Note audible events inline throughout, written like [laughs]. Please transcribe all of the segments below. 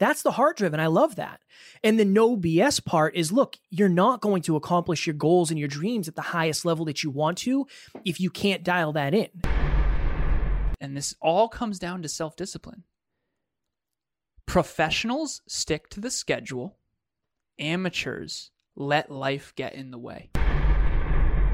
That's the heart driven. I love that. And the no BS part is look, you're not going to accomplish your goals and your dreams at the highest level that you want to if you can't dial that in. And this all comes down to self discipline. Professionals stick to the schedule, amateurs let life get in the way.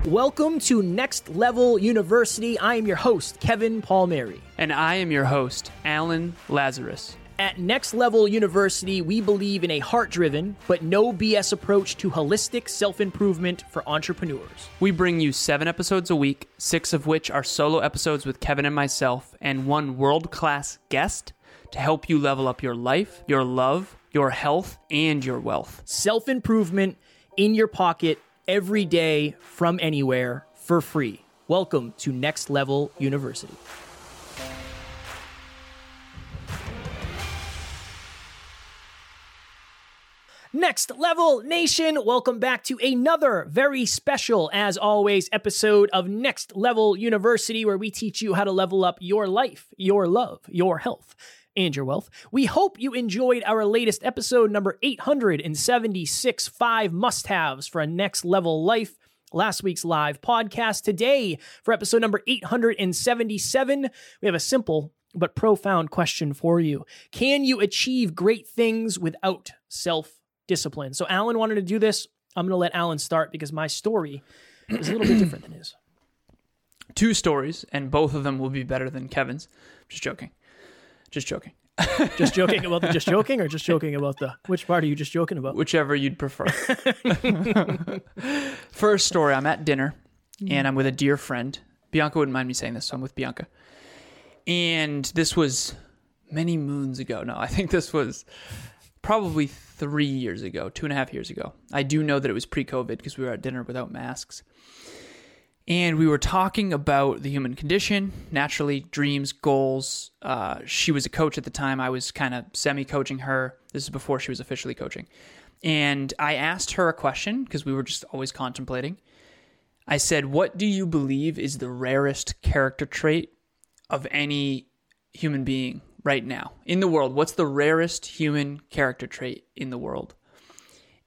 Welcome to Next Level University. I am your host, Kevin Palmieri. And I am your host, Alan Lazaros. At Next Level University, we believe in a heart driven, but no BS approach to holistic self improvement for entrepreneurs. We bring you seven episodes a week, six of which are solo episodes with Kevin and myself, and one world class guest to help you level up your life, your love, your health, and your wealth. Self improvement in your pocket every day from anywhere for free. Welcome to Next Level University. Next Level Nation, welcome back to another very special, as always, episode of Next Level University, where we teach you how to level up your life, your love, your health, and your wealth. We hope you enjoyed our latest episode, number 876 Five Must Haves for a Next Level Life. Last week's live podcast. Today, for episode number 877, we have a simple but profound question for you. Can you achieve great things without self discipline. So Alan wanted to do this. I'm going to let Alan start because my story is a little bit different than his. [clears throat] Two stories, and both of them will be better than Kevin's. Just joking. Just joking. [laughs] just joking about the just joking, or just [laughs] joking about the which part are you just joking about? Whichever you'd prefer. [laughs] First story I'm at dinner, mm-hmm. and I'm with a dear friend. Bianca wouldn't mind me saying this, so I'm with Bianca. And this was many moons ago. No, I think this was probably three years ago, two and a half years ago. I do know that it was pre COVID because we were at dinner without masks. And we were talking about the human condition, naturally, dreams, goals. Uh, she was a coach at the time. I was kind of semi coaching her. This is before she was officially coaching. And I asked her a question because we were just always contemplating. I said, What do you believe is the rarest character trait of any human being right now in the world? What's the rarest human character trait in the world?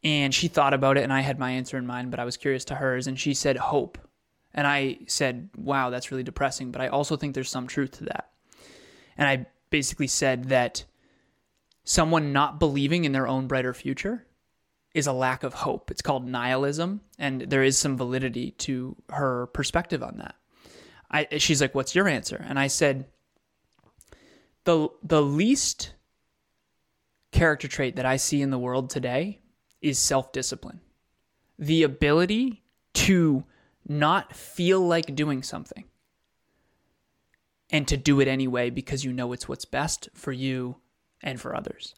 And she thought about it, and I had my answer in mind, but I was curious to hers. And she said, Hope. And I said, Wow, that's really depressing, but I also think there's some truth to that. And I basically said that someone not believing in their own brighter future is a lack of hope. It's called nihilism, and there is some validity to her perspective on that. I, she's like, "What's your answer?" And I said, the the least character trait that I see in the world today is self-discipline. The ability to not feel like doing something and to do it anyway because you know it's what's best for you and for others.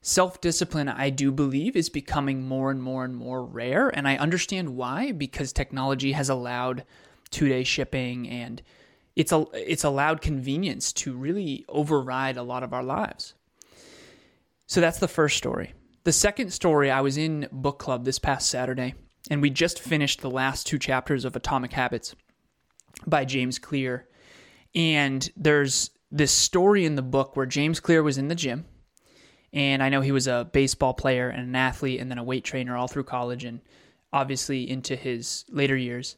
Self discipline, I do believe, is becoming more and more and more rare. And I understand why, because technology has allowed two day shipping and it's a it's allowed convenience to really override a lot of our lives. So that's the first story. The second story, I was in book club this past Saturday, and we just finished the last two chapters of Atomic Habits by James Clear. And there's this story in the book where James Clear was in the gym. And I know he was a baseball player and an athlete and then a weight trainer all through college and obviously into his later years.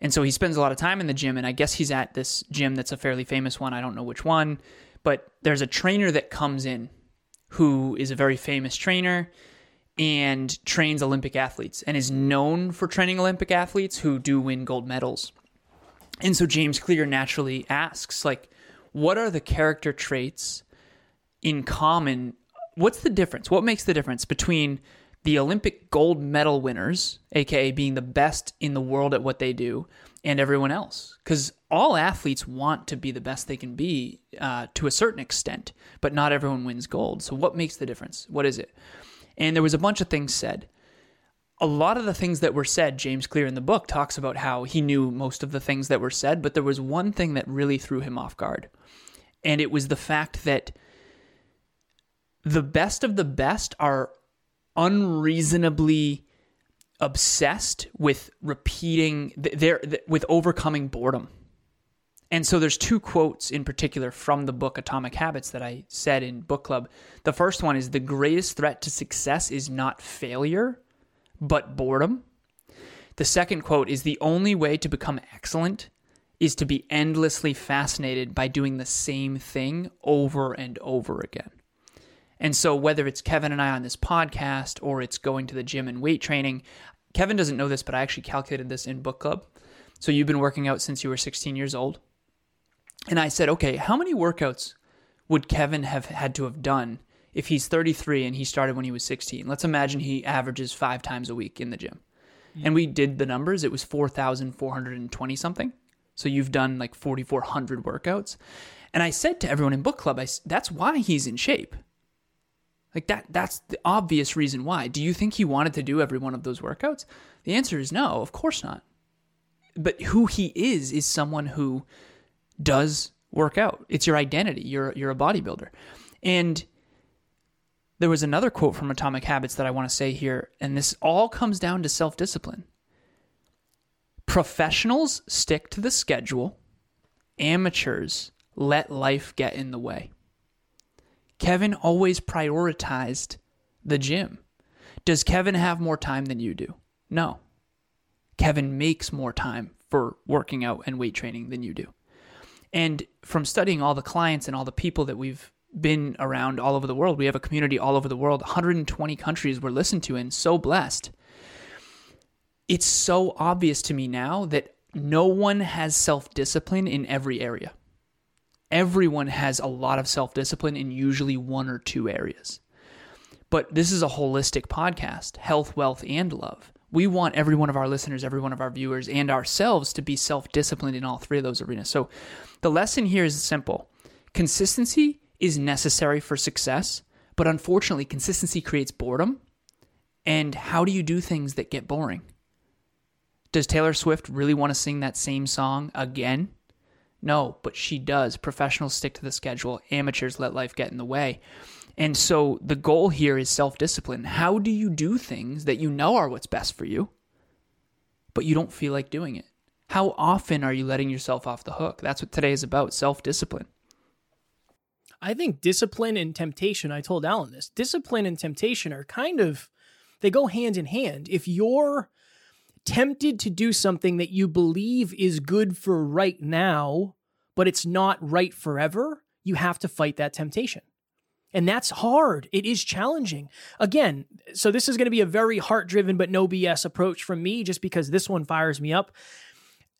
And so he spends a lot of time in the gym, and I guess he's at this gym that's a fairly famous one. I don't know which one, but there's a trainer that comes in who is a very famous trainer and trains Olympic athletes and is known for training Olympic athletes who do win gold medals. And so James Clear naturally asks, like, what are the character traits in common? What's the difference? What makes the difference between the Olympic gold medal winners, aka being the best in the world at what they do, and everyone else. Because all athletes want to be the best they can be uh, to a certain extent, but not everyone wins gold. So, what makes the difference? What is it? And there was a bunch of things said. A lot of the things that were said, James Clear in the book talks about how he knew most of the things that were said, but there was one thing that really threw him off guard. And it was the fact that the best of the best are unreasonably obsessed with repeating they're with overcoming boredom And so there's two quotes in particular from the book Atomic Habits that I said in book club. The first one is the greatest threat to success is not failure, but boredom. The second quote is the only way to become excellent is to be endlessly fascinated by doing the same thing over and over again. And so, whether it's Kevin and I on this podcast or it's going to the gym and weight training, Kevin doesn't know this, but I actually calculated this in book club. So, you've been working out since you were 16 years old. And I said, okay, how many workouts would Kevin have had to have done if he's 33 and he started when he was 16? Let's imagine he averages five times a week in the gym. Hmm. And we did the numbers, it was 4,420 something. So you've done like 4,400 workouts. And I said to everyone in book club, I, that's why he's in shape. Like that, that's the obvious reason why. Do you think he wanted to do every one of those workouts? The answer is no, of course not. But who he is, is someone who does work out. It's your identity. You're, you're a bodybuilder. And there was another quote from Atomic Habits that I want to say here, and this all comes down to self discipline. Professionals stick to the schedule, amateurs let life get in the way. Kevin always prioritized the gym. Does Kevin have more time than you do? No. Kevin makes more time for working out and weight training than you do. And from studying all the clients and all the people that we've been around all over the world. We have a community all over the world. 120 countries we're listened to and so blessed. It's so obvious to me now that no one has self discipline in every area. Everyone has a lot of self discipline in usually one or two areas. But this is a holistic podcast health, wealth, and love. We want every one of our listeners, every one of our viewers, and ourselves to be self disciplined in all three of those arenas. So the lesson here is simple consistency is necessary for success, but unfortunately, consistency creates boredom. And how do you do things that get boring? Does Taylor Swift really want to sing that same song again? No, but she does. Professionals stick to the schedule, amateurs let life get in the way. And so the goal here is self discipline. How do you do things that you know are what's best for you, but you don't feel like doing it? How often are you letting yourself off the hook? That's what today is about self discipline. I think discipline and temptation, I told Alan this, discipline and temptation are kind of, they go hand in hand. If you're tempted to do something that you believe is good for right now, but it's not right forever, you have to fight that temptation. And that's hard. It is challenging. Again, so this is going to be a very heart driven but no BS approach from me just because this one fires me up.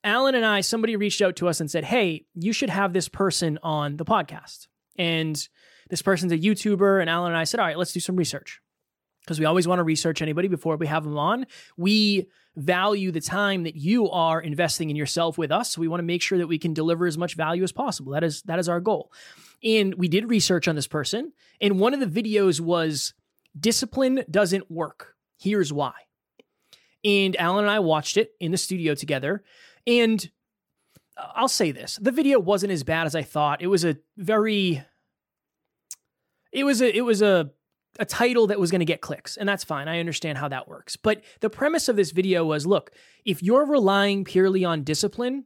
Alan and I, somebody reached out to us and said, Hey, you should have this person on the podcast. And this person's a YouTuber. And Alan and I said, all right, let's do some research because we always want to research anybody before we have them on. We value the time that you are investing in yourself with us. So we want to make sure that we can deliver as much value as possible. That is that is our goal. And we did research on this person, and one of the videos was discipline doesn't work. Here's why. And Alan and I watched it in the studio together, and I'll say this: the video wasn't as bad as I thought. It was a very it was a it was a a title that was going to get clicks, and that's fine. I understand how that works. But the premise of this video was look, if you're relying purely on discipline,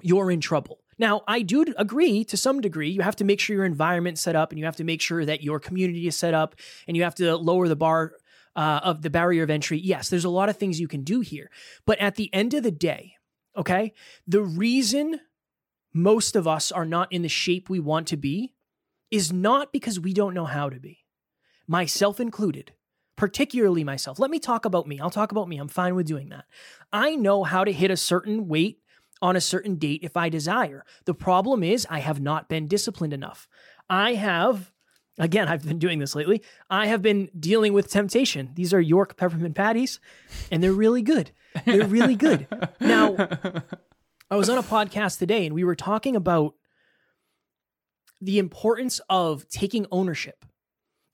you're in trouble. Now, I do agree to some degree. You have to make sure your environment's set up and you have to make sure that your community is set up and you have to lower the bar uh, of the barrier of entry. Yes, there's a lot of things you can do here. But at the end of the day, okay, the reason most of us are not in the shape we want to be is not because we don't know how to be, myself included, particularly myself. Let me talk about me. I'll talk about me. I'm fine with doing that. I know how to hit a certain weight on a certain date if I desire. The problem is, I have not been disciplined enough. I have, again, I've been doing this lately. I have been dealing with temptation. These are York peppermint patties, and they're really good. They're really good. Now, I was on a podcast today and we were talking about the importance of taking ownership.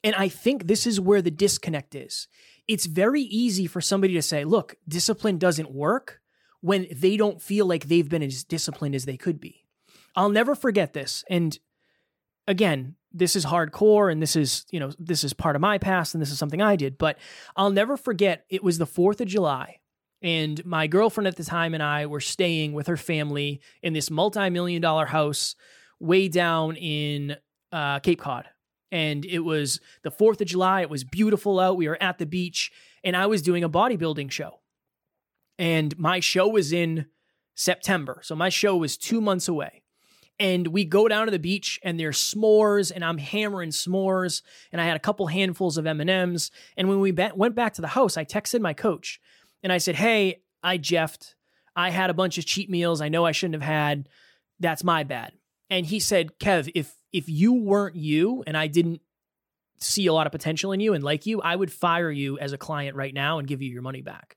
And I think this is where the disconnect is. It's very easy for somebody to say, look, discipline doesn't work when they don't feel like they've been as disciplined as they could be. I'll never forget this. And again, this is hardcore and this is, you know, this is part of my past and this is something I did, but I'll never forget it was the 4th of July And my girlfriend at the time and I were staying with her family in this multi million dollar house way down in uh, Cape Cod. And it was the 4th of July. It was beautiful out. We were at the beach, and I was doing a bodybuilding show. And my show was in September. So my show was two months away. And we go down to the beach and there's s'mores and I'm hammering s'mores and I had a couple handfuls of M&Ms and when we went back to the house I texted my coach and I said, "Hey, I jeffed. I had a bunch of cheat meals I know I shouldn't have had. That's my bad." And he said, "Kev, if if you weren't you and I didn't see a lot of potential in you and like you, I would fire you as a client right now and give you your money back."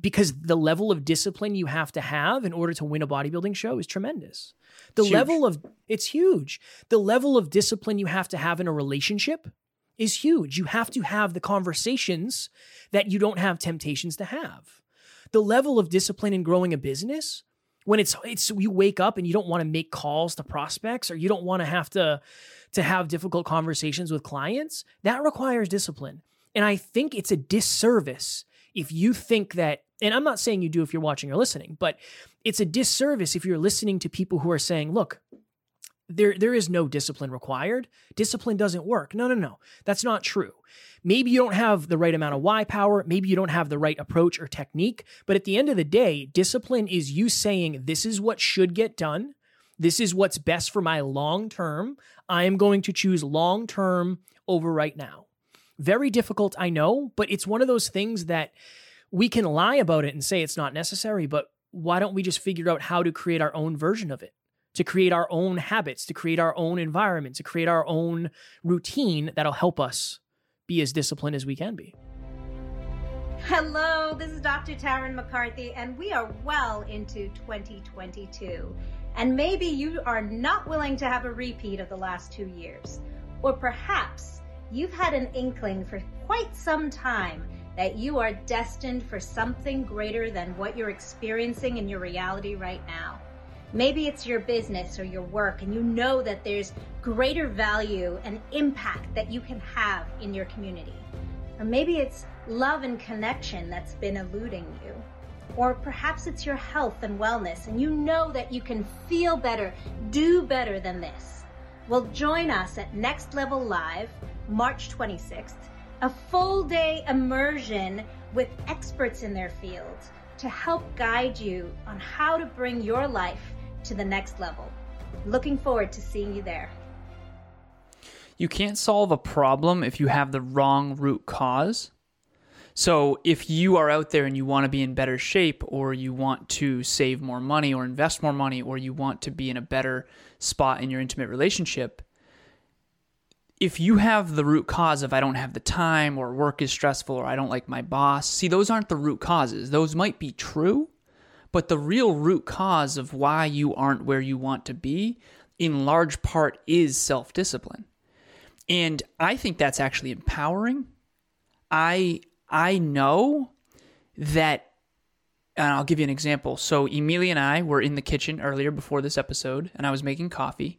Because the level of discipline you have to have in order to win a bodybuilding show is tremendous. The It's level of it's huge. The level of discipline you have to have in a relationship is huge. You have to have the conversations that you don't have temptations to have. The level of discipline in growing a business when it's it's you wake up and you don't want to make calls to prospects or you don't want to have to to have difficult conversations with clients, that requires discipline. And I think it's a disservice if you think that and I'm not saying you do if you're watching or listening, but it's a disservice if you're listening to people who are saying, "Look, there there is no discipline required. Discipline doesn't work." No, no, no. That's not true. Maybe you don't have the right amount of why power, maybe you don't have the right approach or technique, but at the end of the day, discipline is you saying, "This is what should get done. This is what's best for my long term. I am going to choose long term over right now." Very difficult, I know, but it's one of those things that we can lie about it and say it's not necessary, but why don't we just figure out how to create our own version of it? To create our own habits, to create our own environment, to create our own routine that'll help us be as disciplined as we can be. Hello, this is Dr. Taryn McCarthy, and we are well into 2022. And maybe you are not willing to have a repeat of the last two years. Or perhaps you've had an inkling for quite some time that you are destined for something greater than what you're experiencing in your reality right now. Maybe it's your business or your work, and you know that there's greater value and impact that you can have in your community. Or maybe it's love and connection that's been eluding you. Or perhaps it's your health and wellness, and you know that you can feel better, do better than this. Well, join us at Next Level Live, March 26th, a full day immersion with experts in their field to help guide you on how to bring your life to the next level. Looking forward to seeing you there. You can't solve a problem if you have the wrong root cause. So, if you are out there and you want to be in better shape, or you want to save more money, or invest more money, or you want to be in a better spot in your intimate relationship, if you have the root cause of I don't have the time, or work is stressful, or I don't like my boss, see, those aren't the root causes. Those might be true, but the real root cause of why you aren't where you want to be, in large part, is self discipline. And I think that's actually empowering. I I know that and I'll give you an example. So Emilia and I were in the kitchen earlier before this episode, and I was making coffee,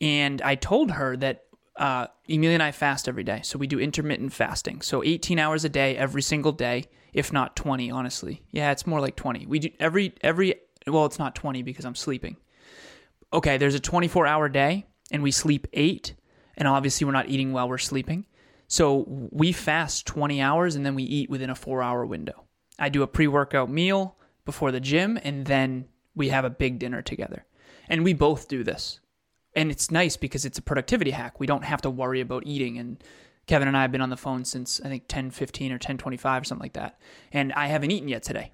and I told her that uh, Emilia and I fast every day. So we do intermittent fasting. So 18 hours a day, every single day, if not 20, honestly. Yeah, it's more like 20. We do every every. Well, it's not 20 because I'm sleeping. Okay, there's a 24 hour day, and we sleep eight, and obviously we're not eating while we're sleeping. So we fast 20 hours and then we eat within a four hour window. I do a pre workout meal before the gym and then we have a big dinner together. And we both do this. And it's nice because it's a productivity hack. We don't have to worry about eating. And Kevin and I have been on the phone since I think 10:15 or 10:25 or something like that. And I haven't eaten yet today.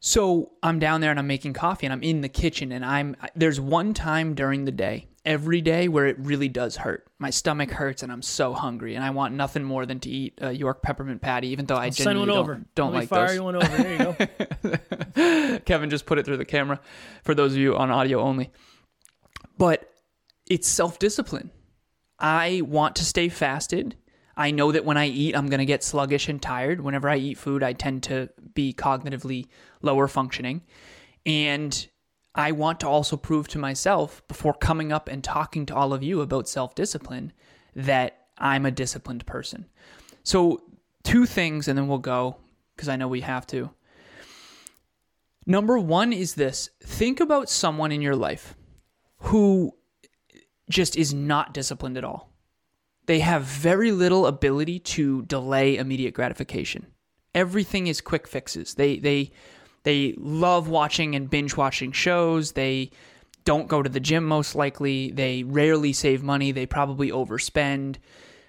So I'm down there and I'm making coffee and I'm in the kitchen and I'm there's one time during the day every day where it really does hurt. My stomach hurts and I'm so hungry and I want nothing more than to eat a York peppermint patty, even though I Send genuinely one over. don't like fire those. you one over. There you go. [laughs] Kevin just put it through the camera for those of you on audio only. But it's self discipline. I want to stay fasted. I know that when I eat, I'm going to get sluggish and tired. Whenever I eat food, I tend to be cognitively lower functioning. And I want to also prove to myself before coming up and talking to all of you about self discipline that I'm a disciplined person. So, two things, and then we'll go. because I know we have to. Number one is this think about someone in your life who just is not disciplined at all. They have very little ability to delay immediate gratification. Everything is quick fixes. They they they love watching and binge watching shows. They don't go to the gym most likely. They rarely save money. They probably overspend.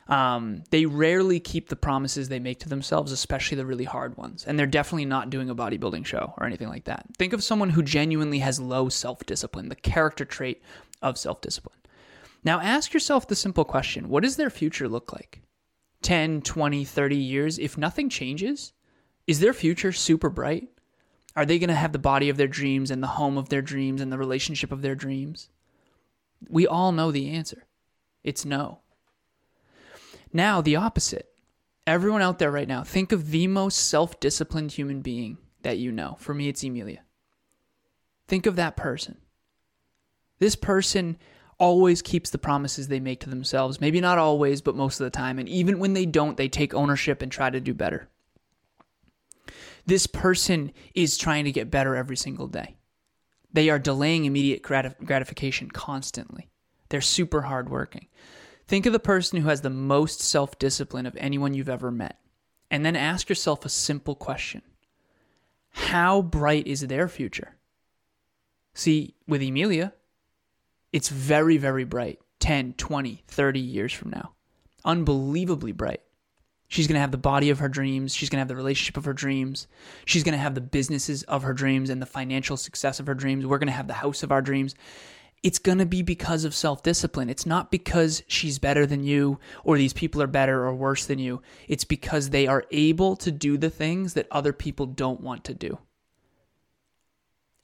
Um, they rarely keep the promises they make to themselves, especially the really hard ones. And they're definitely not doing a bodybuilding show or anything like that. Think of someone who genuinely has low self discipline, the character trait of self discipline. Now ask yourself the simple question what does their future look like? 10, 20, 30 years? If nothing changes, is their future super bright? Are they going to have the body of their dreams and the home of their dreams and the relationship of their dreams? We all know the answer. It's no. Now, the opposite. Everyone out there right now, think of the most self disciplined human being that you know. For me, it's Emilia. Think of that person. This person always keeps the promises they make to themselves. Maybe not always, but most of the time. And even when they don't, they take ownership and try to do better. This person is trying to get better every single day. They are delaying immediate gratif- gratification constantly. They're super hardworking. Think of the person who has the most self discipline of anyone you've ever met. And then ask yourself a simple question How bright is their future? See, with Emilia, it's very, very bright 10, 20, 30 years from now. Unbelievably bright. She's going to have the body of her dreams. She's going to have the relationship of her dreams. She's going to have the businesses of her dreams and the financial success of her dreams. We're going to have the house of our dreams it's going to be because of self discipline. It's not because she's better than you or these people are better or worse than you. It's because they are able to do the things that other people don't want to do.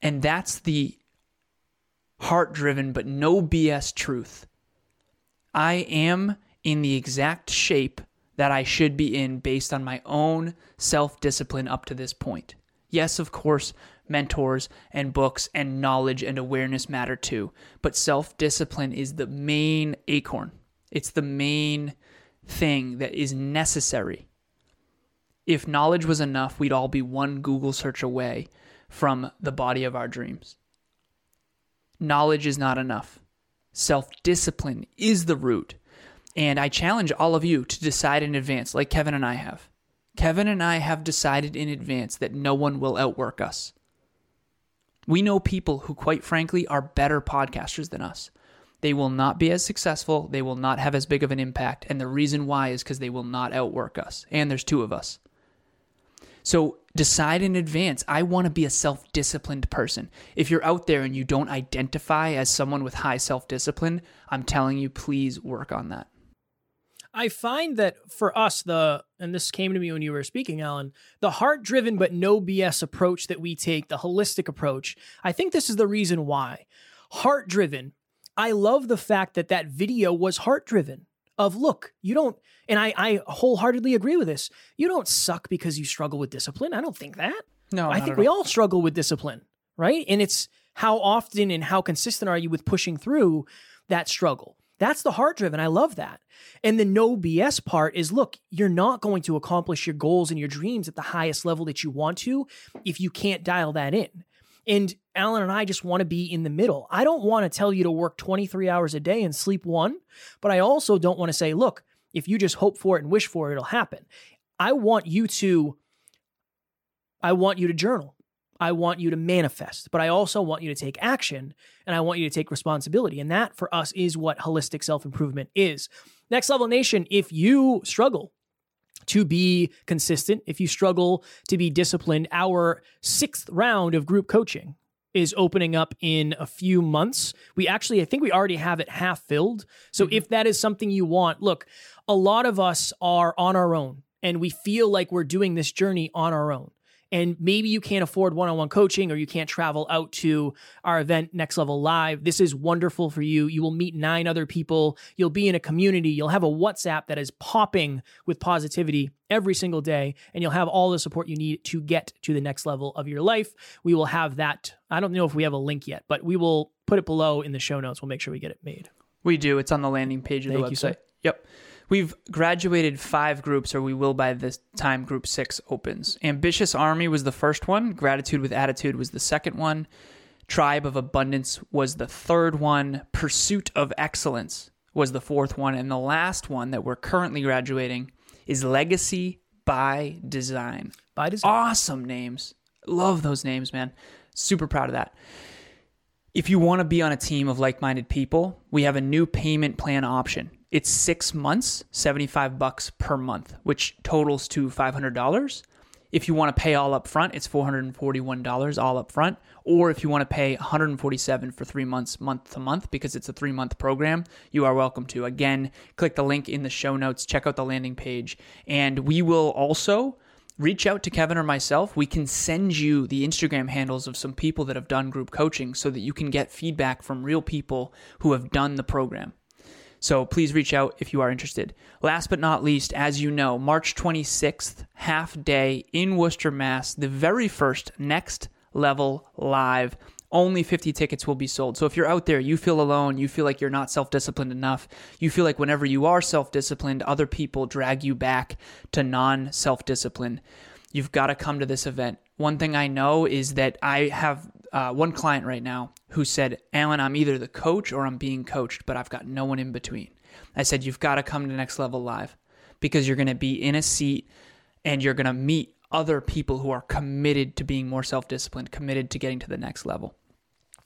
And that's the heart driven, but no BS truth. I am in the exact shape that I should be in based on my own self discipline up to this point. Yes, of course, mentors and books and knowledge and awareness matter too. But self discipline is the main acorn, it's the main thing that is necessary. If knowledge was enough, we'd all be one Google search away from the body of our dreams. Knowledge is not enough. Self discipline is the root. And I challenge all of you to decide in advance, like Kevin and I have. Kevin and I have decided in advance that no one will outwork us. We know people who, quite frankly, are better podcasters than us. They will not be as successful, they will not have as big of an impact, and the reason why is because they will not outwork us. And there's two of us. So decide in advance. I want to be a self disciplined person. If you're out there and you don't identify as someone with high self discipline, I'm telling you, please work on that. I find that for us, the and this came to me when you were speaking, Alan, the heart driven but no BS approach that we take, the holistic approach. I think this is the reason why. Heart driven. I love the fact that that video was heart driven. Of look, you don't, and I, I wholeheartedly agree with this. You don't suck because you struggle with discipline. I don't think that. No, I think we all struggle with discipline, right? And it's how often and how consistent are you with pushing through that struggle? That's the heart driven. I love that. And the no BS part is look, you're not going to accomplish your goals and your dreams at the highest level that you want to if you can't dial that in. And Alan and I just want to be in the middle. I don't want to tell you to work 23 hours a day and sleep one, but I also don't want to say, look, if you just hope for it and wish for it, it'll happen. I want you to I want you to journal. I want you to manifest, but I also want you to take action and I want you to take responsibility. And that for us is what holistic self improvement is. Next Level Nation, if you struggle to be consistent, if you struggle to be disciplined, our sixth round of group coaching is opening up in a few months. We actually, I think we already have it half filled. So mm-hmm. if that is something you want, look, a lot of us are on our own and we feel like we're doing this journey on our own and maybe you can't afford one-on-one coaching or you can't travel out to our event next level live. This is wonderful for you. You will meet nine other people. You'll be in a community. You'll have a whatsapp that is popping with positivity every single day and you'll have all the support you need to get to the next level of your life. We will have that. I don't know if we have a link yet but we will put it below in the show notes. We'll make sure we get it made. We do. It's on the landing page of Thank the website. You, yep We've graduated five groups, or we will by this time group six opens. Ambitious Army was the first one, Gratitude with Attitude was the second one, Tribe of Abundance was the third one, Pursuit of Excellence was the fourth one, and the last one that we're currently graduating is Legacy by Design. By design. Awesome names. Love those names, man. Super proud of that. If you want to be on a team of like minded people, we have a new payment plan option. It's six months, 75 bucks per month, which totals to $500. If you want to pay all up front, it's $441 all up front. Or if you want to pay 147 for three months, month to month, because it's a three month program, you are welcome to. Again, click the link in the show notes, check out the landing page, and we will also reach out to Kevin or myself. We can send you the Instagram handles of some people that have done group coaching so that you can get feedback from real people who have done the program. So please reach out if you are interested. Last but not least, as you know, March 26th, half day in Worcester, Mass, the very first Next Level Live. Only 50 tickets will be sold. So if you're out there, you feel alone, you feel like you're not self disciplined enough, you feel like whenever you are self disciplined, other people drag you back to non self discipline, you've got to come to this event. One thing I know is that I have uh, one client right now who said, Alan, I'm either the coach or I'm being coached, but I've got no one in between. I said, You've got to come to Next Level Live because you're going to be in a seat and you're going to meet other people who are committed to being more self disciplined, committed to getting to the next level.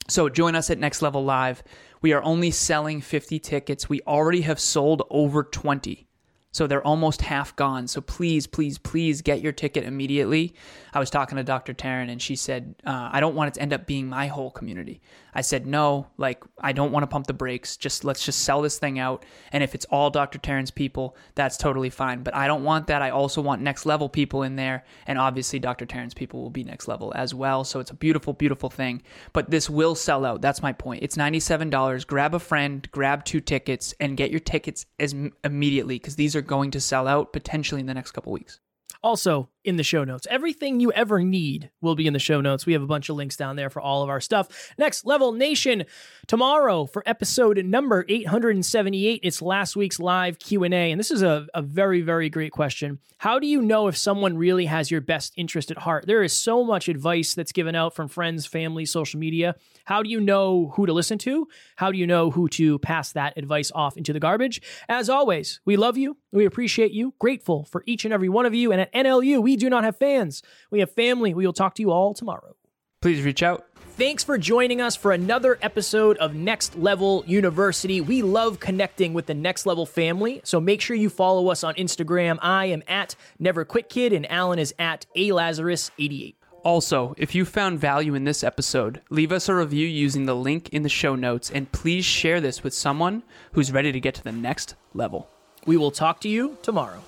So join us at Next Level Live. We are only selling 50 tickets. We already have sold over 20. So they're almost half gone. So please, please, please get your ticket immediately. I was talking to Dr. Taryn and she said, uh, I don't want it to end up being my whole community. I said, no, like, I don't want to pump the brakes. Just let's just sell this thing out. And if it's all Dr. Taryn's people, that's totally fine. But I don't want that. I also want next level people in there. And obviously, Dr. Taryn's people will be next level as well. So it's a beautiful, beautiful thing. But this will sell out. That's my point. It's $97. Grab a friend, grab two tickets, and get your tickets as immediately because these are going to sell out potentially in the next couple weeks. Also, in the show notes. Everything you ever need will be in the show notes. We have a bunch of links down there for all of our stuff. Next Level Nation tomorrow for episode number 878. It's last week's live Q&A and this is a, a very very great question. How do you know if someone really has your best interest at heart? There is so much advice that's given out from friends, family, social media. How do you know who to listen to? How do you know who to pass that advice off into the garbage? As always, we love you. We appreciate you. Grateful for each and every one of you and at NLU we do not have fans. We have family. We will talk to you all tomorrow. Please reach out. Thanks for joining us for another episode of Next Level University. We love connecting with the Next Level family, so make sure you follow us on Instagram. I am at Never Quit Kid, and Alan is at A Lazarus88. Also, if you found value in this episode, leave us a review using the link in the show notes, and please share this with someone who's ready to get to the next level. We will talk to you tomorrow.